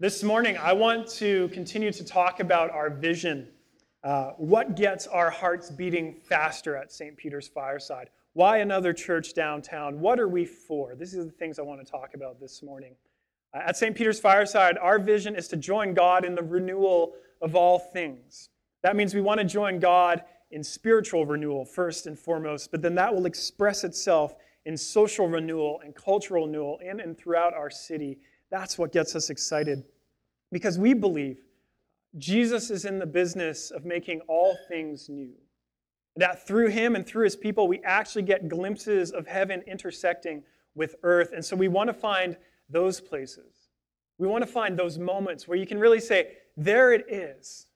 This morning, I want to continue to talk about our vision. Uh, what gets our hearts beating faster at St. Peter's Fireside? Why another church downtown? What are we for? These are the things I want to talk about this morning. Uh, at St. Peter's Fireside, our vision is to join God in the renewal of all things. That means we want to join God in spiritual renewal first and foremost, but then that will express itself in social renewal and cultural renewal in and throughout our city that's what gets us excited because we believe Jesus is in the business of making all things new. That through him and through his people, we actually get glimpses of heaven intersecting with earth. And so we want to find those places. We want to find those moments where you can really say, there it is.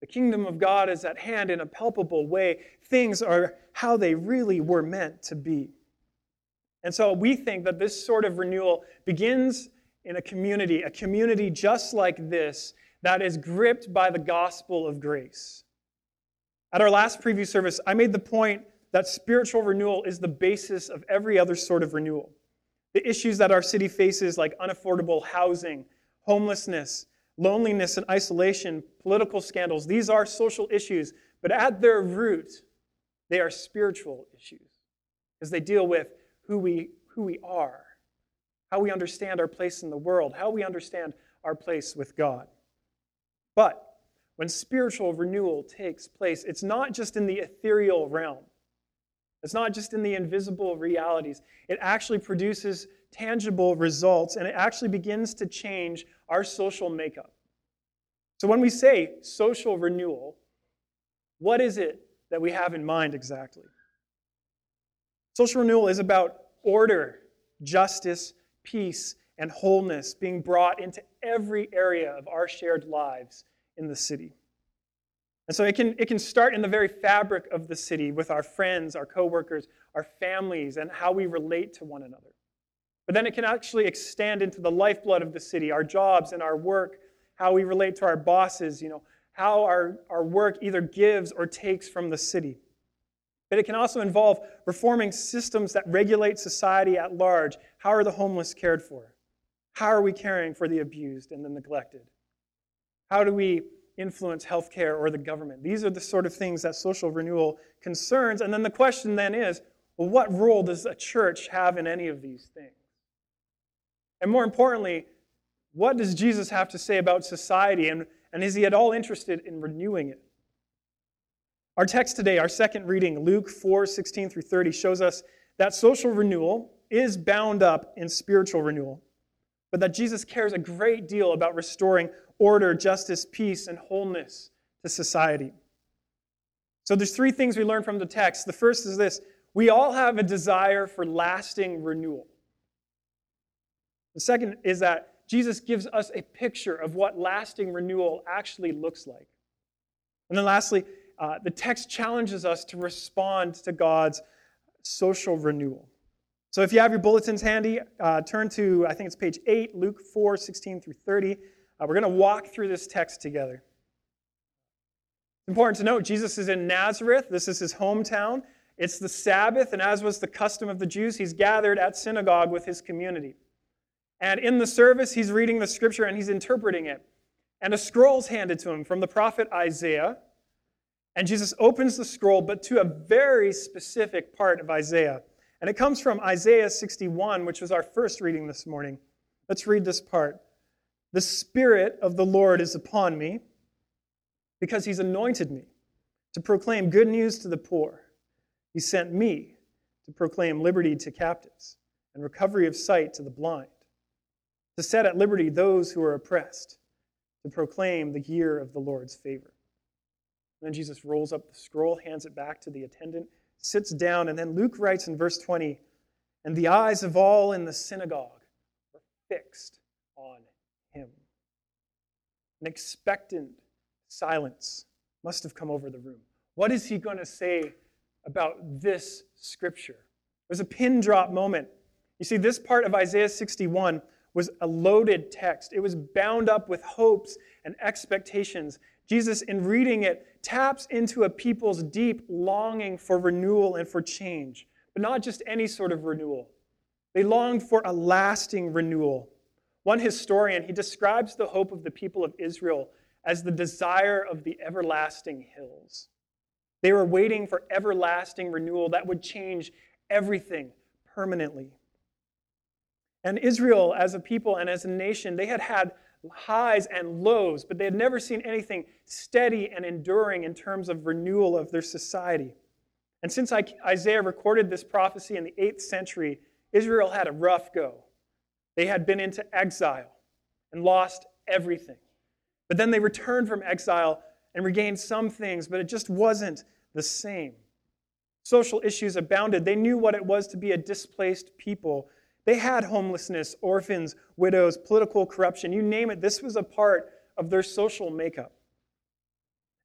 The kingdom of God is at hand in a palpable way. Things are how they really were meant to be. And so we think that this sort of renewal begins in a community, a community just like this that is gripped by the gospel of grace. At our last preview service, I made the point that spiritual renewal is the basis of every other sort of renewal. The issues that our city faces, like unaffordable housing, homelessness, loneliness and isolation, political scandals, these are social issues, but at their root, they are spiritual issues because they deal with who we, who we are how we understand our place in the world, how we understand our place with God. But when spiritual renewal takes place, it's not just in the ethereal realm, it's not just in the invisible realities. It actually produces tangible results and it actually begins to change our social makeup. So when we say social renewal, what is it that we have in mind exactly? Social renewal is about order, justice, peace, and wholeness being brought into every area of our shared lives in the city. And so it can, it can start in the very fabric of the city with our friends, our coworkers, our families, and how we relate to one another. But then it can actually extend into the lifeblood of the city, our jobs and our work, how we relate to our bosses, you know, how our, our work either gives or takes from the city. But it can also involve reforming systems that regulate society at large. How are the homeless cared for? How are we caring for the abused and the neglected? How do we influence healthcare or the government? These are the sort of things that social renewal concerns. And then the question then is well, what role does a church have in any of these things? And more importantly, what does Jesus have to say about society? And, and is he at all interested in renewing it? Our text today, our second reading, Luke 4 16 through 30, shows us that social renewal is bound up in spiritual renewal, but that Jesus cares a great deal about restoring order, justice, peace, and wholeness to society. So there's three things we learn from the text. The first is this we all have a desire for lasting renewal. The second is that Jesus gives us a picture of what lasting renewal actually looks like. And then lastly, uh, the text challenges us to respond to God's social renewal. So if you have your bulletins handy, uh, turn to, I think it's page 8, Luke 4 16 through 30. Uh, we're going to walk through this text together. Important to note Jesus is in Nazareth. This is his hometown. It's the Sabbath, and as was the custom of the Jews, he's gathered at synagogue with his community. And in the service, he's reading the scripture and he's interpreting it. And a scroll's handed to him from the prophet Isaiah. And Jesus opens the scroll, but to a very specific part of Isaiah. And it comes from Isaiah 61, which was our first reading this morning. Let's read this part. The Spirit of the Lord is upon me because he's anointed me to proclaim good news to the poor. He sent me to proclaim liberty to captives and recovery of sight to the blind, to set at liberty those who are oppressed, to proclaim the year of the Lord's favor. And then Jesus rolls up the scroll, hands it back to the attendant, sits down, and then Luke writes in verse 20, and the eyes of all in the synagogue were fixed on him. An expectant silence must have come over the room. What is he going to say about this scripture? It was a pin drop moment. You see, this part of Isaiah 61 was a loaded text. It was bound up with hopes and expectations. Jesus, in reading it, taps into a people's deep longing for renewal and for change, but not just any sort of renewal. They longed for a lasting renewal, One historian, he describes the hope of the people of Israel as the desire of the everlasting hills. They were waiting for everlasting renewal that would change everything permanently. And Israel, as a people and as a nation, they had had highs and lows, but they had never seen anything steady and enduring in terms of renewal of their society. And since Isaiah recorded this prophecy in the 8th century, Israel had a rough go. They had been into exile and lost everything. But then they returned from exile and regained some things, but it just wasn't the same. Social issues abounded. They knew what it was to be a displaced people. They had homelessness, orphans, widows, political corruption, you name it. This was a part of their social makeup.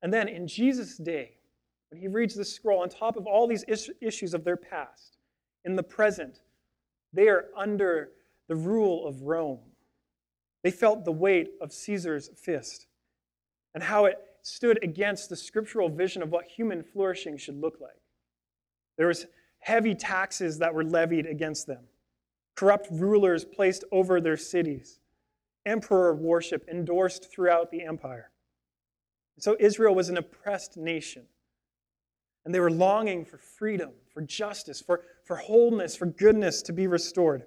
And then in Jesus' day, when he reads this scroll, on top of all these issues of their past, in the present, they are under the rule of Rome. They felt the weight of Caesar's fist and how it stood against the scriptural vision of what human flourishing should look like. There was heavy taxes that were levied against them, corrupt rulers placed over their cities, emperor worship endorsed throughout the empire. So Israel was an oppressed nation. And they were longing for freedom, for justice, for, for wholeness, for goodness to be restored.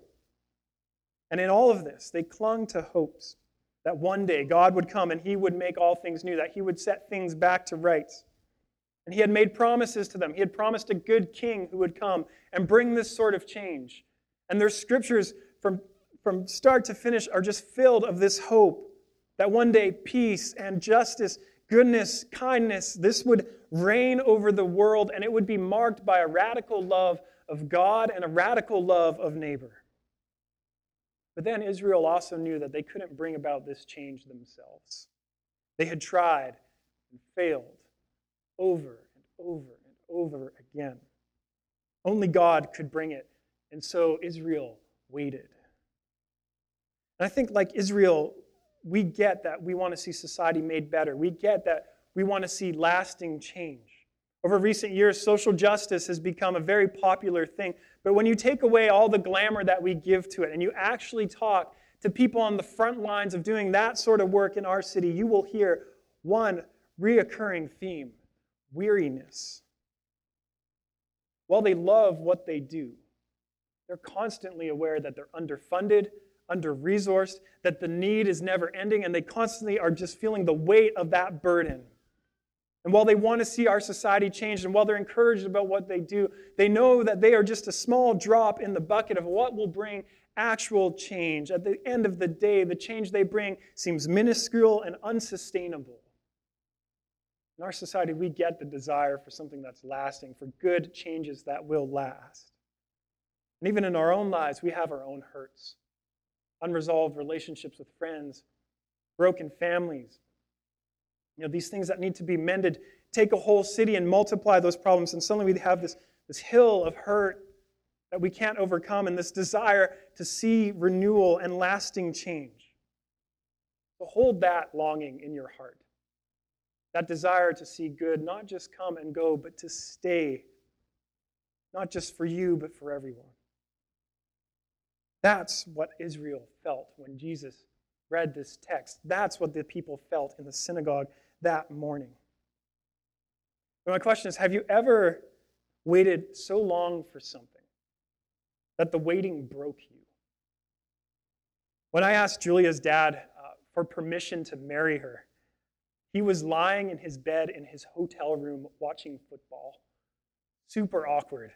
And in all of this, they clung to hopes that one day God would come and he would make all things new, that he would set things back to rights. And he had made promises to them. He had promised a good king who would come and bring this sort of change. And their scriptures from, from start to finish are just filled of this hope that one day peace and justice, goodness, kindness, this would reign over the world and it would be marked by a radical love of God and a radical love of neighbor. But then Israel also knew that they couldn't bring about this change themselves. They had tried and failed over and over and over again. Only God could bring it. And so Israel waited. And I think, like Israel, we get that we want to see society made better. We get that we want to see lasting change. Over recent years, social justice has become a very popular thing. But when you take away all the glamour that we give to it and you actually talk to people on the front lines of doing that sort of work in our city, you will hear one reoccurring theme weariness. While they love what they do, they're constantly aware that they're underfunded, under resourced, that the need is never ending, and they constantly are just feeling the weight of that burden. And while they want to see our society change, and while they're encouraged about what they do, they know that they are just a small drop in the bucket of what will bring actual change. At the end of the day, the change they bring seems minuscule and unsustainable. In our society, we get the desire for something that's lasting, for good changes that will last. And even in our own lives, we have our own hurts, unresolved relationships with friends, broken families, you know, these things that need to be mended, take a whole city and multiply those problems, and suddenly we have this, this hill of hurt that we can't overcome and this desire to see renewal and lasting change. So hold that longing in your heart. That desire to see good not just come and go, but to stay, not just for you, but for everyone. That's what Israel felt when Jesus read this text. That's what the people felt in the synagogue that morning. But my question is Have you ever waited so long for something that the waiting broke you? When I asked Julia's dad uh, for permission to marry her, he was lying in his bed in his hotel room watching football. Super awkward.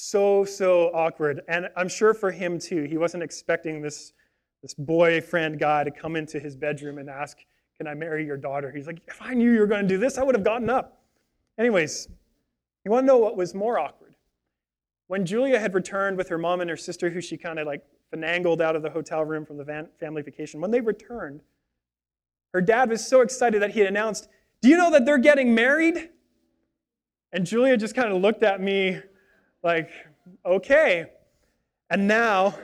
So, so awkward. And I'm sure for him too, he wasn't expecting this, this boyfriend guy to come into his bedroom and ask can I marry your daughter? He's like, If I knew you were going to do this, I would have gotten up. Anyways, you want to know what was more awkward? When Julia had returned with her mom and her sister, who she kind of like finangled out of the hotel room from the van- family vacation, when they returned, her dad was so excited that he had announced, Do you know that they're getting married? And Julia just kind of looked at me like, Okay. And now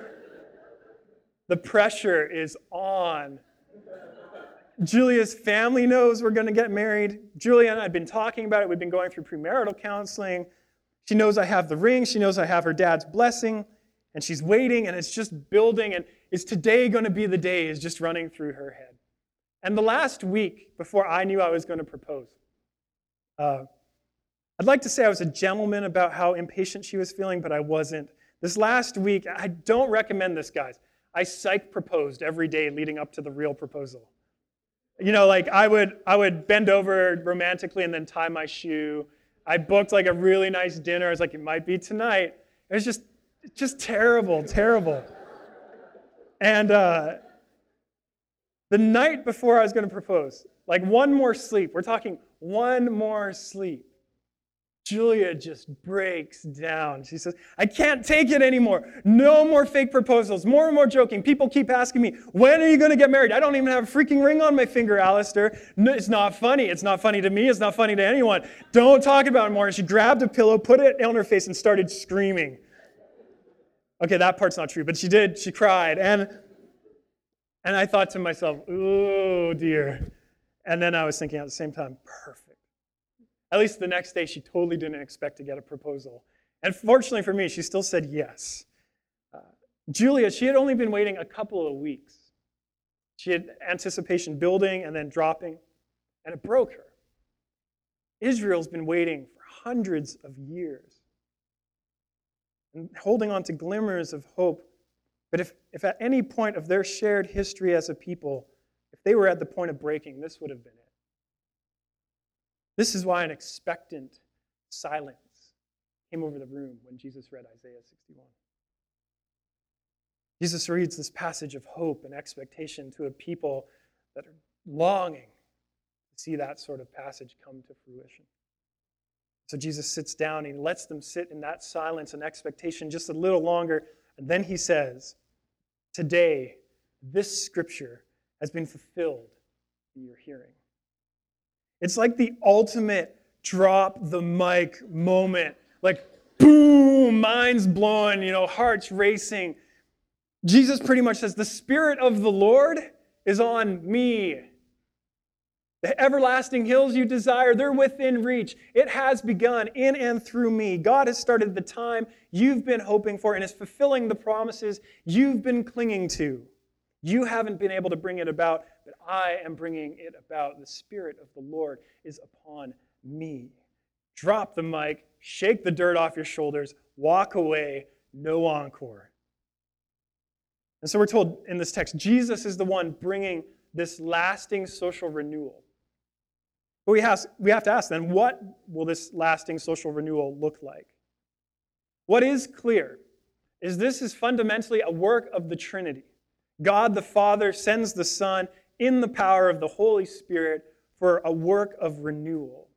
the pressure is on Julia's family knows we're going to get married. Julia and I have been talking about it. We've been going through premarital counseling. She knows I have the ring. She knows I have her dad's blessing. And she's waiting, and it's just building. And Is today going to be the day? Is just running through her head. And the last week before I knew I was going to propose, uh, I'd like to say I was a gentleman about how impatient she was feeling, but I wasn't. This last week, I don't recommend this, guys. I psych proposed every day leading up to the real proposal. You know, like I would, I would bend over romantically and then tie my shoe. I booked like a really nice dinner. I was like, it might be tonight. It was just, just terrible, terrible. And uh, the night before I was going to propose, like one more sleep, we're talking one more sleep. Julia just breaks down. She says, I can't take it anymore. No more fake proposals. More and more joking. People keep asking me, when are you going to get married? I don't even have a freaking ring on my finger, Alistair. No, it's not funny. It's not funny to me. It's not funny to anyone. Don't talk about it more. And she grabbed a pillow, put it on her face, and started screaming. Okay, that part's not true, but she did. She cried. And, and I thought to myself, oh dear. And then I was thinking at the same time, perfect at least the next day, she totally didn't expect to get a proposal. And fortunately for me, she still said yes. Uh, Julia, she had only been waiting a couple of weeks. She had anticipation building and then dropping, and it broke her. Israel's been waiting for hundreds of years and holding on to glimmers of hope. But if, if at any point of their shared history as a people, if they were at the point of breaking, this would have been it. This is why an expectant silence came over the room when Jesus read Isaiah 61. Jesus reads this passage of hope and expectation to a people that are longing to see that sort of passage come to fruition. So Jesus sits down and he lets them sit in that silence and expectation just a little longer. And then he says, Today, this scripture has been fulfilled in your hearing. It's like the ultimate drop the mic moment. Like, boom, minds blown, you know, hearts racing. Jesus pretty much says, The Spirit of the Lord is on me. The everlasting hills you desire, they're within reach. It has begun in and through me. God has started the time you've been hoping for and is fulfilling the promises you've been clinging to. You haven't been able to bring it about, but I am bringing it about. The Spirit of the Lord is upon me. Drop the mic, shake the dirt off your shoulders, walk away, no encore. And so we're told in this text, Jesus is the one bringing this lasting social renewal. But we have, we have to ask then, what will this lasting social renewal look like? What is clear is this is fundamentally a work of the Trinity. God the Father sends the Son in the power of the Holy Spirit for a work of renewal.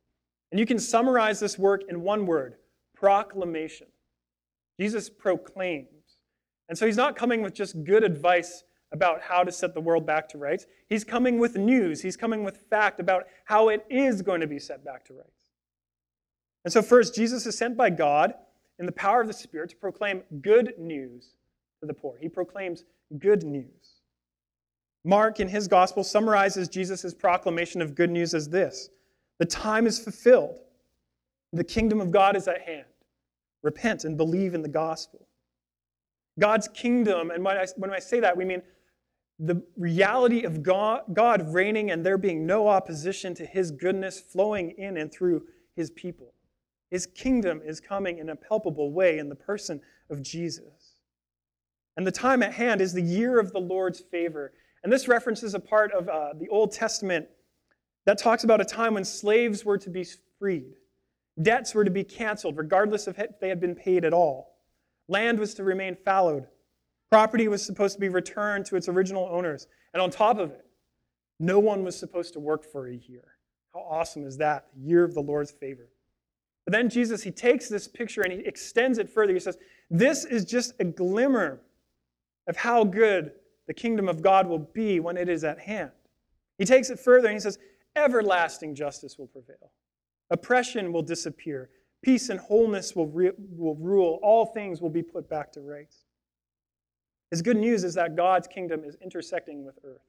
And you can summarize this work in one word proclamation. Jesus proclaims. And so he's not coming with just good advice about how to set the world back to rights. He's coming with news. He's coming with fact about how it is going to be set back to rights. And so, first, Jesus is sent by God in the power of the Spirit to proclaim good news to the poor. He proclaims good news. Mark, in his gospel, summarizes Jesus' proclamation of good news as this The time is fulfilled, the kingdom of God is at hand. Repent and believe in the gospel. God's kingdom, and when I, when I say that, we mean the reality of God, God reigning and there being no opposition to his goodness flowing in and through his people. His kingdom is coming in a palpable way in the person of Jesus. And the time at hand is the year of the Lord's favor. And this references a part of uh, the Old Testament that talks about a time when slaves were to be freed, debts were to be canceled, regardless of if they had been paid at all. Land was to remain fallowed. Property was supposed to be returned to its original owners. And on top of it, no one was supposed to work for a year. How awesome is that? The year of the Lord's favor. But then Jesus, he takes this picture and he extends it further. He says, This is just a glimmer of how good the kingdom of God will be when it is at hand. He takes it further and he says, Everlasting justice will prevail, oppression will disappear, peace and wholeness will, re- will rule, all things will be put back to rights. His good news is that God's kingdom is intersecting with earth.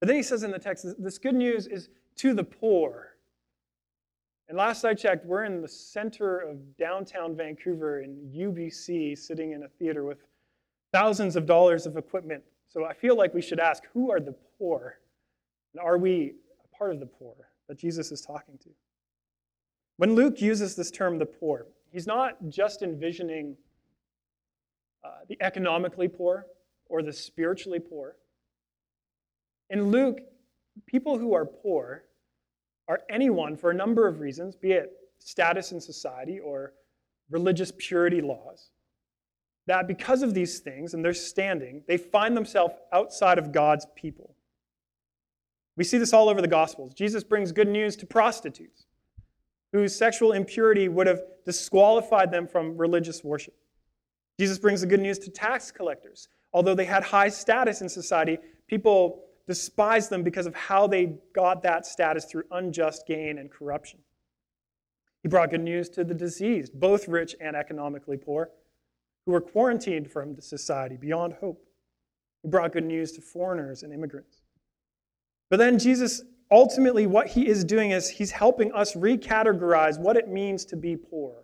But then he says in the text, this good news is to the poor. And last I checked, we're in the center of downtown Vancouver in UBC, sitting in a theater with thousands of dollars of equipment. So I feel like we should ask who are the poor? And are we a part of the poor that Jesus is talking to? When Luke uses this term, the poor, he's not just envisioning uh, the economically poor or the spiritually poor. In Luke, people who are poor are anyone for a number of reasons, be it status in society or religious purity laws, that because of these things and their standing, they find themselves outside of God's people. We see this all over the Gospels. Jesus brings good news to prostitutes whose sexual impurity would have disqualified them from religious worship. Jesus brings the good news to tax collectors. Although they had high status in society, people despised them because of how they got that status through unjust gain and corruption. He brought good news to the diseased, both rich and economically poor, who were quarantined from society beyond hope. He brought good news to foreigners and immigrants. But then Jesus, ultimately, what he is doing is he's helping us recategorize what it means to be poor.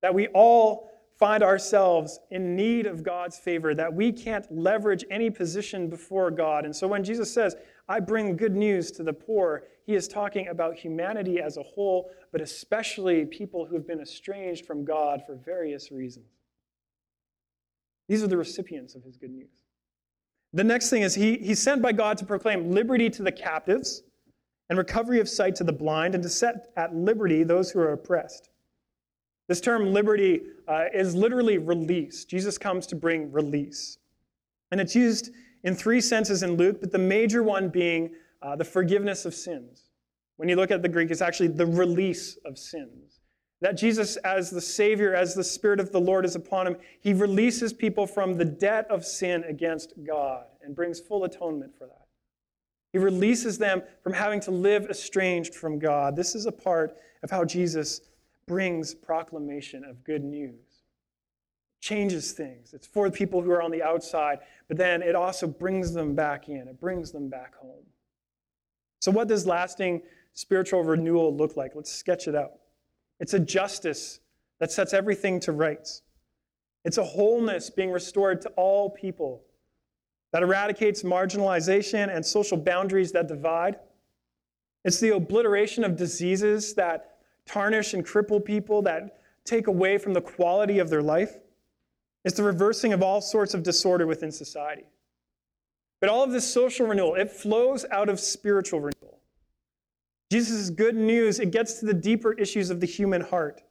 That we all find ourselves in need of God's favor, that we can't leverage any position before God. And so when Jesus says, I bring good news to the poor, he is talking about humanity as a whole, but especially people who have been estranged from God for various reasons. These are the recipients of his good news. The next thing is he, he's sent by God to proclaim liberty to the captives and recovery of sight to the blind and to set at liberty those who are oppressed. This term liberty uh, is literally release. Jesus comes to bring release. And it's used in three senses in Luke, but the major one being uh, the forgiveness of sins. When you look at the Greek, it's actually the release of sins. That Jesus, as the Savior, as the Spirit of the Lord is upon him, he releases people from the debt of sin against God and brings full atonement for that. He releases them from having to live estranged from God. This is a part of how Jesus brings proclamation of good news. Changes things. It's for the people who are on the outside, but then it also brings them back in, it brings them back home. So, what does lasting spiritual renewal look like? Let's sketch it out. It's a justice that sets everything to rights. It's a wholeness being restored to all people that eradicates marginalization and social boundaries that divide. It's the obliteration of diseases that tarnish and cripple people, that take away from the quality of their life. It's the reversing of all sorts of disorder within society. But all of this social renewal, it flows out of spiritual renewal. Jesus' good news, it gets to the deeper issues of the human heart.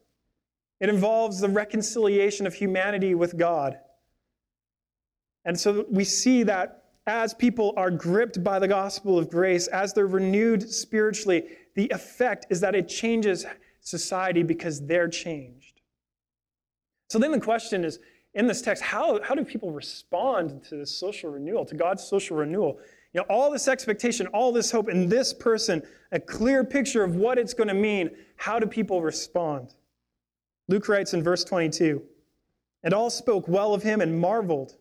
It involves the reconciliation of humanity with God. And so we see that as people are gripped by the gospel of grace, as they're renewed spiritually, the effect is that it changes society because they're changed. So then the question is in this text, how, how do people respond to this social renewal, to God's social renewal? You know, all this expectation, all this hope in this person, a clear picture of what it's going to mean. How do people respond? Luke writes in verse 22 And all spoke well of him and marveled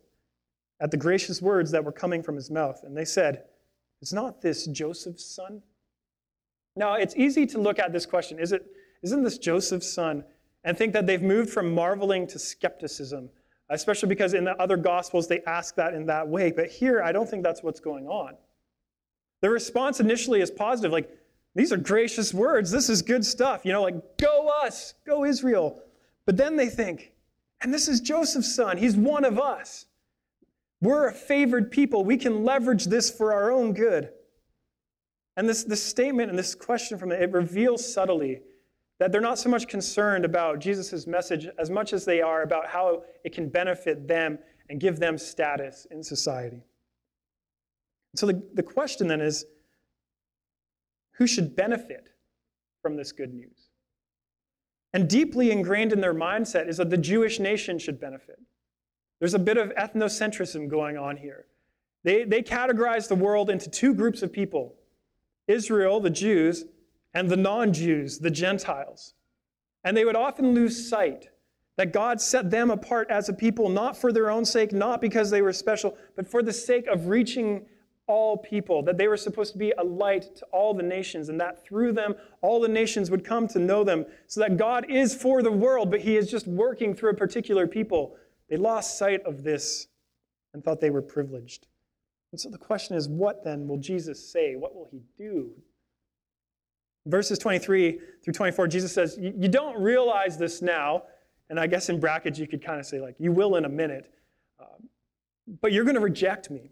at the gracious words that were coming from his mouth. And they said, Is not this Joseph's son? Now, it's easy to look at this question. Is it, isn't this Joseph's son? And think that they've moved from marveling to skepticism, especially because in the other gospels they ask that in that way. But here, I don't think that's what's going on. The response initially is positive, like, these are gracious words. This is good stuff. You know, like, go us, go Israel. But then they think, and this is Joseph's son. He's one of us. We're a favored people. We can leverage this for our own good. And this, this statement and this question from it, it reveals subtly that they're not so much concerned about Jesus' message as much as they are about how it can benefit them and give them status in society. So the, the question then is who should benefit from this good news? And deeply ingrained in their mindset is that the Jewish nation should benefit. There's a bit of ethnocentrism going on here. They, they categorize the world into two groups of people Israel, the Jews, and the non Jews, the Gentiles. And they would often lose sight that God set them apart as a people, not for their own sake, not because they were special, but for the sake of reaching all people, that they were supposed to be a light to all the nations, and that through them, all the nations would come to know them, so that God is for the world, but He is just working through a particular people They lost sight of this and thought they were privileged. And so the question is what then will Jesus say? What will he do? Verses 23 through 24, Jesus says, You don't realize this now. And I guess in brackets, you could kind of say, like, you will in a minute. Um, but you're going to reject me.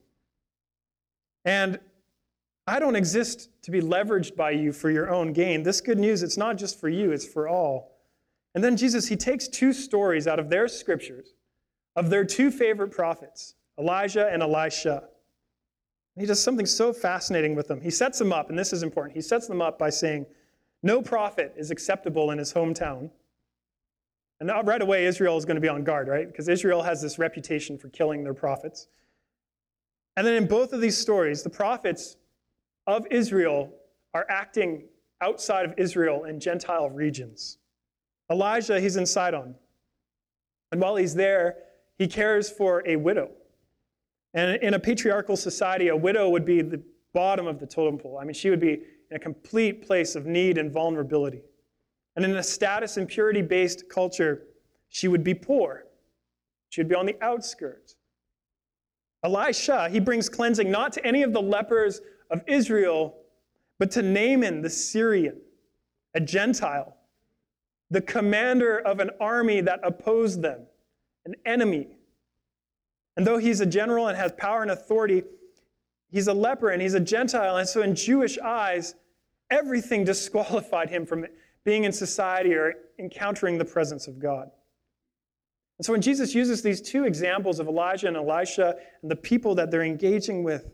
And I don't exist to be leveraged by you for your own gain. This good news, it's not just for you, it's for all. And then Jesus, he takes two stories out of their scriptures of their two favorite prophets, Elijah and Elisha. He does something so fascinating with them. He sets them up, and this is important. He sets them up by saying, No prophet is acceptable in his hometown. And right away, Israel is going to be on guard, right? Because Israel has this reputation for killing their prophets. And then in both of these stories, the prophets of Israel are acting outside of Israel in Gentile regions. Elijah, he's in Sidon. And while he's there, he cares for a widow. And in a patriarchal society, a widow would be the bottom of the totem pole. I mean, she would be in a complete place of need and vulnerability. And in a status and purity based culture, she would be poor. She would be on the outskirts. Elisha, he brings cleansing not to any of the lepers of Israel, but to Naaman the Syrian, a Gentile, the commander of an army that opposed them, an enemy. And though he's a general and has power and authority, he's a leper and he's a Gentile. And so, in Jewish eyes, everything disqualified him from being in society or encountering the presence of God. And so when Jesus uses these two examples of Elijah and Elisha and the people that they're engaging with,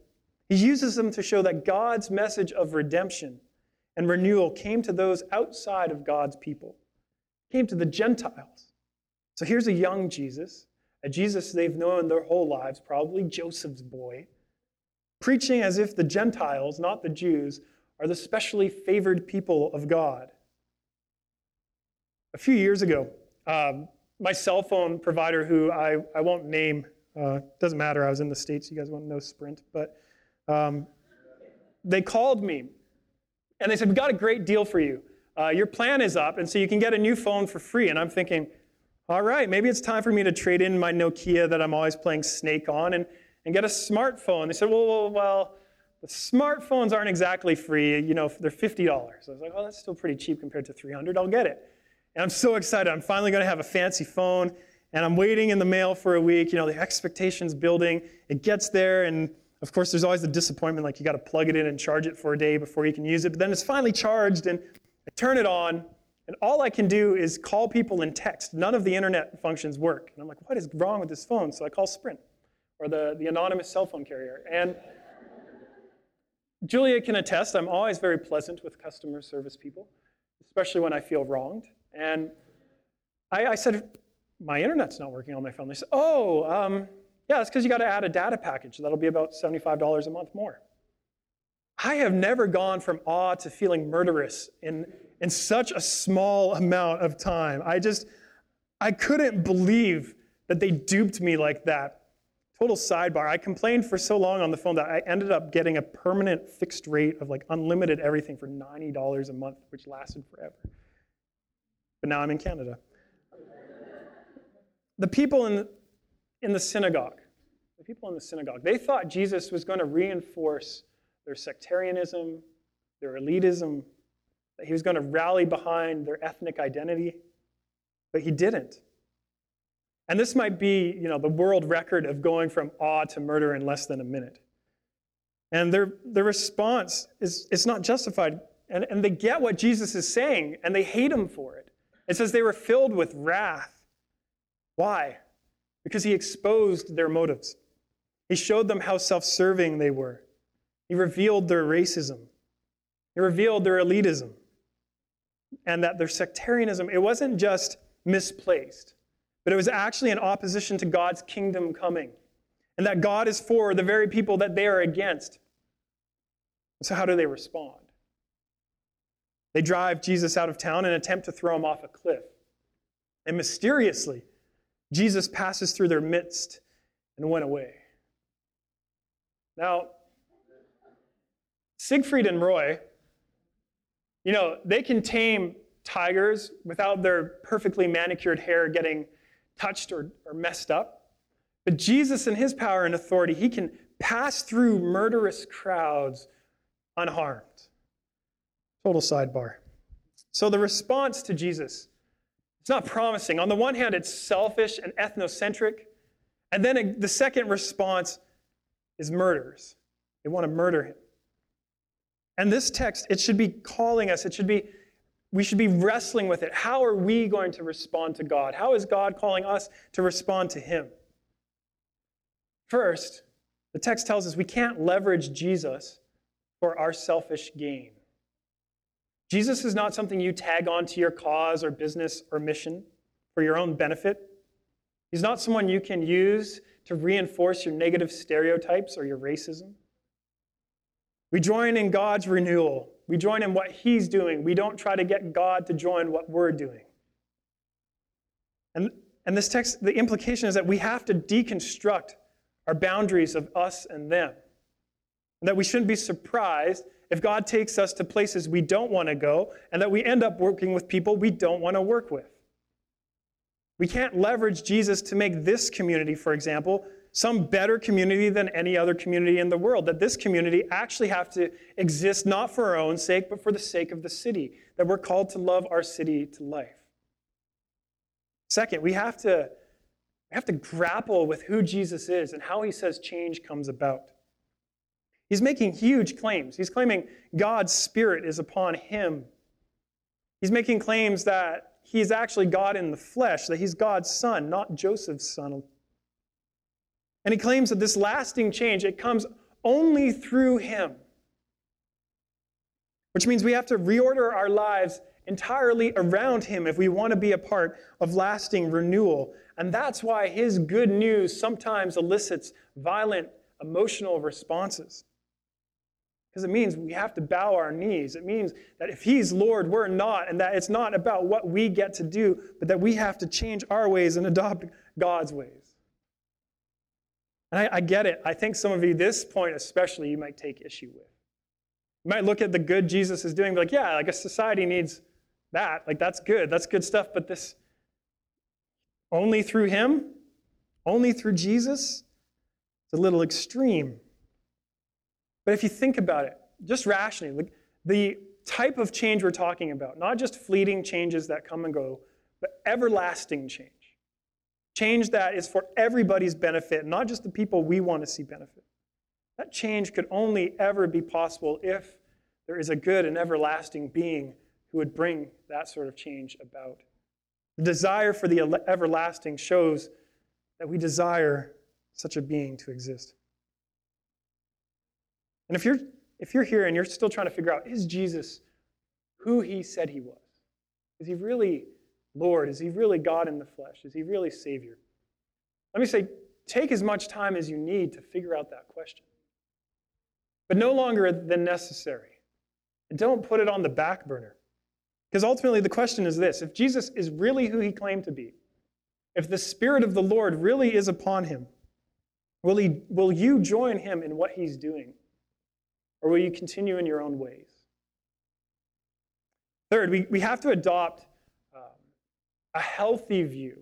he uses them to show that God's message of redemption and renewal came to those outside of God's people, came to the Gentiles. So here's a young Jesus, a Jesus they've known their whole lives, probably Joseph's boy, preaching as if the Gentiles, not the Jews, are the specially favored people of God. A few years ago, um, my cell phone provider, who I, I won't name, uh, doesn't matter, I was in the States, you guys want to know Sprint, but um, they called me and they said, We've got a great deal for you. Uh, your plan is up, and so you can get a new phone for free. And I'm thinking, all right, maybe it's time for me to trade in my Nokia that I'm always playing Snake on and, and get a smartphone. They said, well, well, well, the smartphones aren't exactly free. You know, they're $50. I was like, oh, that's still pretty cheap compared to 300 I'll get it. And I'm so excited. I'm finally going to have a fancy phone. And I'm waiting in the mail for a week. You know, the expectation's building. It gets there, and of course, there's always the disappointment like you got to plug it in and charge it for a day before you can use it. But then it's finally charged, and I turn it on, and all I can do is call people and text. None of the internet functions work. And I'm like, what is wrong with this phone? So I call Sprint or the, the anonymous cell phone carrier. And Julia can attest, I'm always very pleasant with customer service people, especially when I feel wronged. And I, I said, my internet's not working on my phone. They said, oh, um, yeah, it's because you got to add a data package. That'll be about $75 a month more. I have never gone from awe to feeling murderous in, in such a small amount of time. I just, I couldn't believe that they duped me like that. Total sidebar. I complained for so long on the phone that I ended up getting a permanent fixed rate of like unlimited everything for $90 a month, which lasted forever but now I'm in Canada. The people in, in the synagogue, the people in the synagogue, they thought Jesus was going to reinforce their sectarianism, their elitism, that he was going to rally behind their ethnic identity, but he didn't. And this might be, you know, the world record of going from awe to murder in less than a minute. And their, their response is it's not justified. And, and they get what Jesus is saying, and they hate him for it. It says they were filled with wrath. Why? Because he exposed their motives. He showed them how self serving they were. He revealed their racism. He revealed their elitism. And that their sectarianism, it wasn't just misplaced, but it was actually in opposition to God's kingdom coming. And that God is for the very people that they are against. So, how do they respond? They drive Jesus out of town and attempt to throw him off a cliff. And mysteriously, Jesus passes through their midst and went away. Now, Siegfried and Roy, you know, they can tame tigers without their perfectly manicured hair getting touched or, or messed up. But Jesus, in his power and authority, he can pass through murderous crowds unharmed. Total sidebar. So the response to Jesus, it's not promising. On the one hand, it's selfish and ethnocentric. And then the second response is murders. They want to murder him. And this text, it should be calling us, it should be, we should be wrestling with it. How are we going to respond to God? How is God calling us to respond to him? First, the text tells us we can't leverage Jesus for our selfish gain. Jesus is not something you tag onto your cause or business or mission for your own benefit. He's not someone you can use to reinforce your negative stereotypes or your racism. We join in God's renewal. We join in what He's doing. We don't try to get God to join what we're doing. And, and this text, the implication is that we have to deconstruct our boundaries of us and them. And that we shouldn't be surprised if God takes us to places we don't want to go and that we end up working with people we don't want to work with. We can't leverage Jesus to make this community, for example, some better community than any other community in the world. That this community actually have to exist not for our own sake, but for the sake of the city. That we're called to love our city to life. Second, we have to, we have to grapple with who Jesus is and how he says change comes about. He's making huge claims. He's claiming God's Spirit is upon him. He's making claims that he's actually God in the flesh, that he's God's son, not Joseph's son. And he claims that this lasting change, it comes only through him. Which means we have to reorder our lives entirely around him if we want to be a part of lasting renewal. And that's why his good news sometimes elicits violent emotional responses. Because it means we have to bow our knees. It means that if He's Lord, we're not, and that it's not about what we get to do, but that we have to change our ways and adopt God's ways. And I, I get it. I think some of you, this point especially, you might take issue with. You might look at the good Jesus is doing, be like, yeah, like a society needs that. Like, that's good. That's good stuff. But this, only through Him, only through Jesus, it's a little extreme. But if you think about it, just rationally, like the type of change we're talking about, not just fleeting changes that come and go, but everlasting change. Change that is for everybody's benefit, not just the people we want to see benefit. That change could only ever be possible if there is a good and everlasting being who would bring that sort of change about. The desire for the everlasting shows that we desire such a being to exist. And if you're, if you're here and you're still trying to figure out, is Jesus who he said he was? Is he really Lord? Is he really God in the flesh? Is he really Savior? Let me say, take as much time as you need to figure out that question. But no longer than necessary. And don't put it on the back burner. Because ultimately, the question is this if Jesus is really who he claimed to be, if the Spirit of the Lord really is upon him, will, he, will you join him in what he's doing? Or will you continue in your own ways? Third, we, we have to adopt a healthy view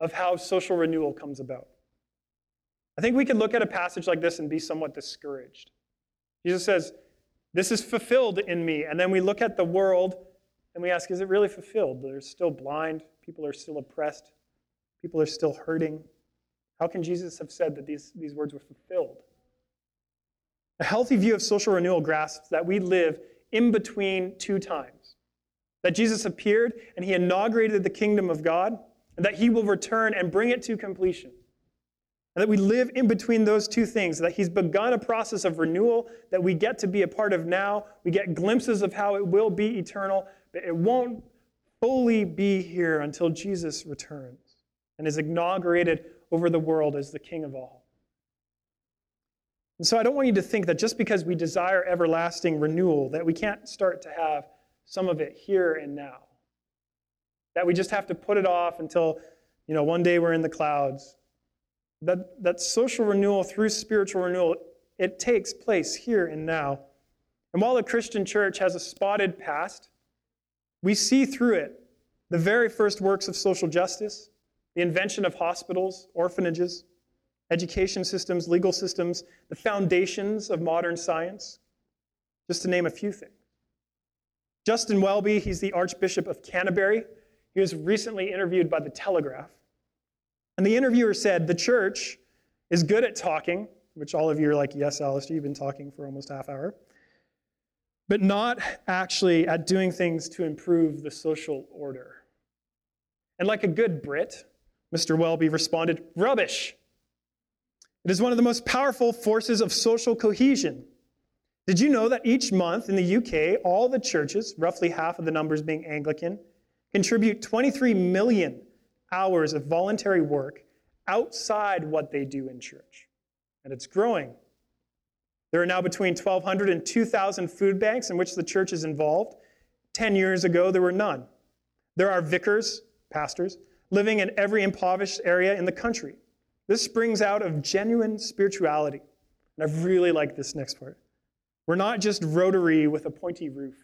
of how social renewal comes about. I think we could look at a passage like this and be somewhat discouraged. Jesus says, This is fulfilled in me. And then we look at the world and we ask, Is it really fulfilled? They're still blind. People are still oppressed. People are still hurting. How can Jesus have said that these, these words were fulfilled? A healthy view of social renewal grasps that we live in between two times that Jesus appeared and he inaugurated the kingdom of God, and that he will return and bring it to completion. And that we live in between those two things, that he's begun a process of renewal that we get to be a part of now. We get glimpses of how it will be eternal, but it won't fully be here until Jesus returns and is inaugurated over the world as the King of all. And so I don't want you to think that just because we desire everlasting renewal, that we can't start to have some of it here and now. That we just have to put it off until, you know, one day we're in the clouds. That, that social renewal through spiritual renewal, it takes place here and now. And while the Christian church has a spotted past, we see through it the very first works of social justice, the invention of hospitals, orphanages, education systems, legal systems, the foundations of modern science, just to name a few things. Justin Welby, he's the Archbishop of Canterbury. He was recently interviewed by The Telegraph. And the interviewer said, The church is good at talking, which all of you are like, Yes, Alistair, you've been talking for almost half hour, but not actually at doing things to improve the social order. And like a good Brit, Mr. Welby responded, Rubbish. It is one of the most powerful forces of social cohesion. Did you know that each month in the UK, all the churches, roughly half of the numbers being Anglican, contribute 23 million hours of voluntary work outside what they do in church? And it's growing. There are now between 1,200 and 2,000 food banks in which the church is involved. Ten years ago, there were none. There are vicars, pastors, living in every impoverished area in the country. This springs out of genuine spirituality. And I really like this next part. We're not just rotary with a pointy roof.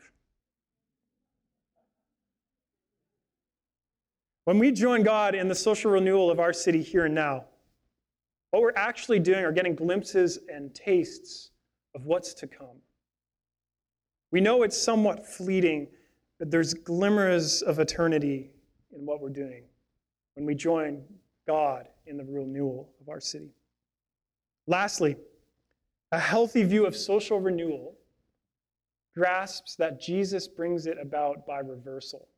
When we join God in the social renewal of our city here and now, what we're actually doing are getting glimpses and tastes of what's to come. We know it's somewhat fleeting, but there's glimmers of eternity in what we're doing when we join God in the renewal of our city. Lastly, a healthy view of social renewal grasps that Jesus brings it about by reversal.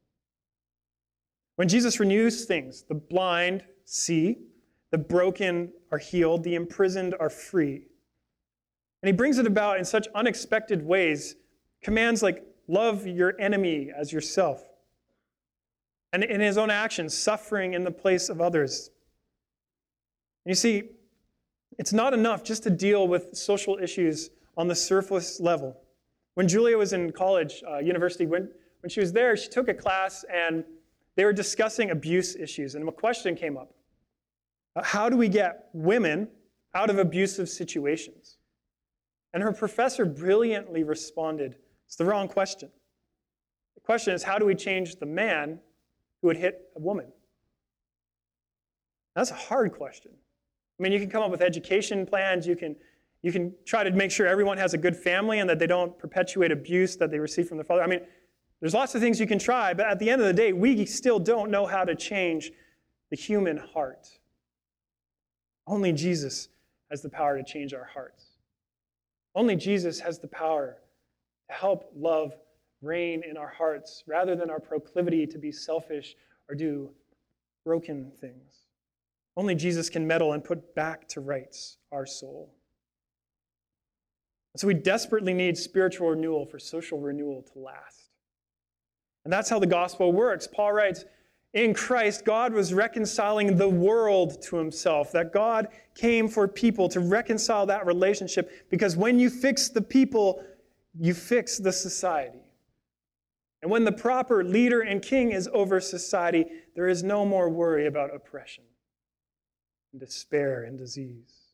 When Jesus renews things, the blind see, the broken are healed, the imprisoned are free. And he brings it about in such unexpected ways. Commands like love your enemy as yourself. And in his own actions, suffering in the place of others. And you see, it's not enough just to deal with social issues on the surface level. When Julia was in college, uh, university, when, when she was there, she took a class and they were discussing abuse issues. And a question came up How do we get women out of abusive situations? And her professor brilliantly responded It's the wrong question. The question is, how do we change the man who would hit a woman? That's a hard question. I mean, you can come up with education plans, you can, you can try to make sure everyone has a good family and that they don't perpetuate abuse that they receive from their father. I mean, there's lots of things you can try, but at the end of the day, we still don't know how to change the human heart. Only Jesus has the power to change our hearts. Only Jesus has the power to help love reign in our hearts rather than our proclivity to be selfish or do broken things. Only Jesus can meddle and put back to rights our soul. So we desperately need spiritual renewal for social renewal to last. And that's how the gospel works. Paul writes, in Christ, God was reconciling the world to himself, that God came for people to reconcile that relationship because when you fix the people, you fix the society. And when the proper leader and king is over society, there is no more worry about oppression and despair and disease.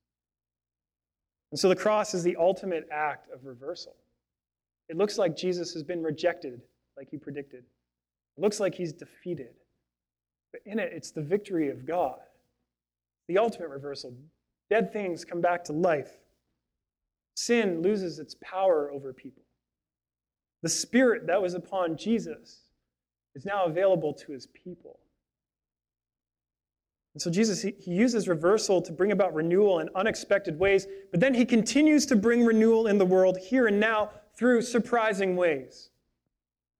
And so the cross is the ultimate act of reversal. It looks like Jesus has been rejected, like he predicted. It looks like he's defeated. But in it, it's the victory of God, the ultimate reversal. Dead things come back to life. Sin loses its power over people. The spirit that was upon Jesus is now available to his people. And so Jesus, he, he, uses reversal to bring about renewal in unexpected ways, but then he continues to bring renewal in the world here and now through surprising ways.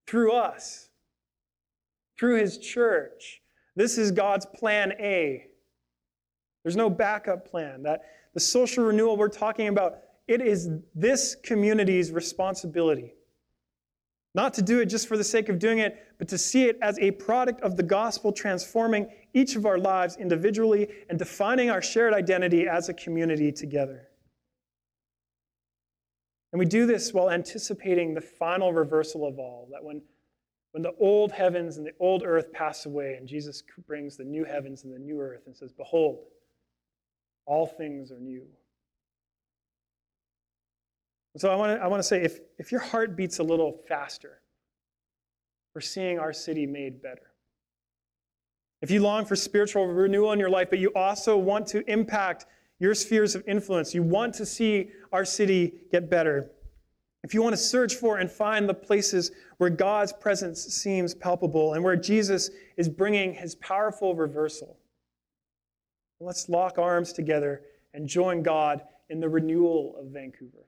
Through us, through his church, this is God's plan A. There's no backup plan. That the social renewal we're talking about, it is this community's responsibility. Not to do it just for the sake of doing it, but to see it as a product of the gospel transforming each of our lives individually and defining our shared identity as a community together. And we do this while anticipating the final reversal of all, that when when the old heavens and the old earth pass away and Jesus brings the new heavens and the new earth and says, Behold, all things are new. so I want to I want to say if, if your heart beats a little faster for seeing our city made better, if you long for spiritual renewal in your life, but you also want to impact your spheres of influence, you want to see our city get better, if you want to search for and find the places where God's presence seems palpable and where Jesus is bringing his powerful reversal, let's lock arms together and join God in the renewal of Vancouver.